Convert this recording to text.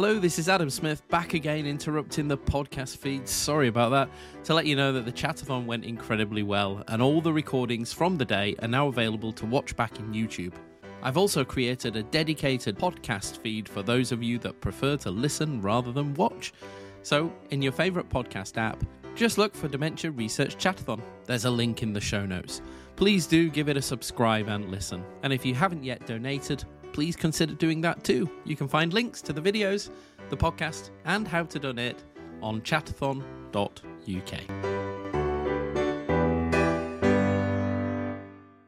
Hello, this is Adam Smith back again, interrupting the podcast feed. Sorry about that. To let you know that the chatathon went incredibly well, and all the recordings from the day are now available to watch back in YouTube. I've also created a dedicated podcast feed for those of you that prefer to listen rather than watch. So, in your favourite podcast app, just look for Dementia Research Chatathon. There's a link in the show notes. Please do give it a subscribe and listen. And if you haven't yet donated, please consider doing that too. You can find links to the videos, the podcast, and how to donate on chatathon.uk.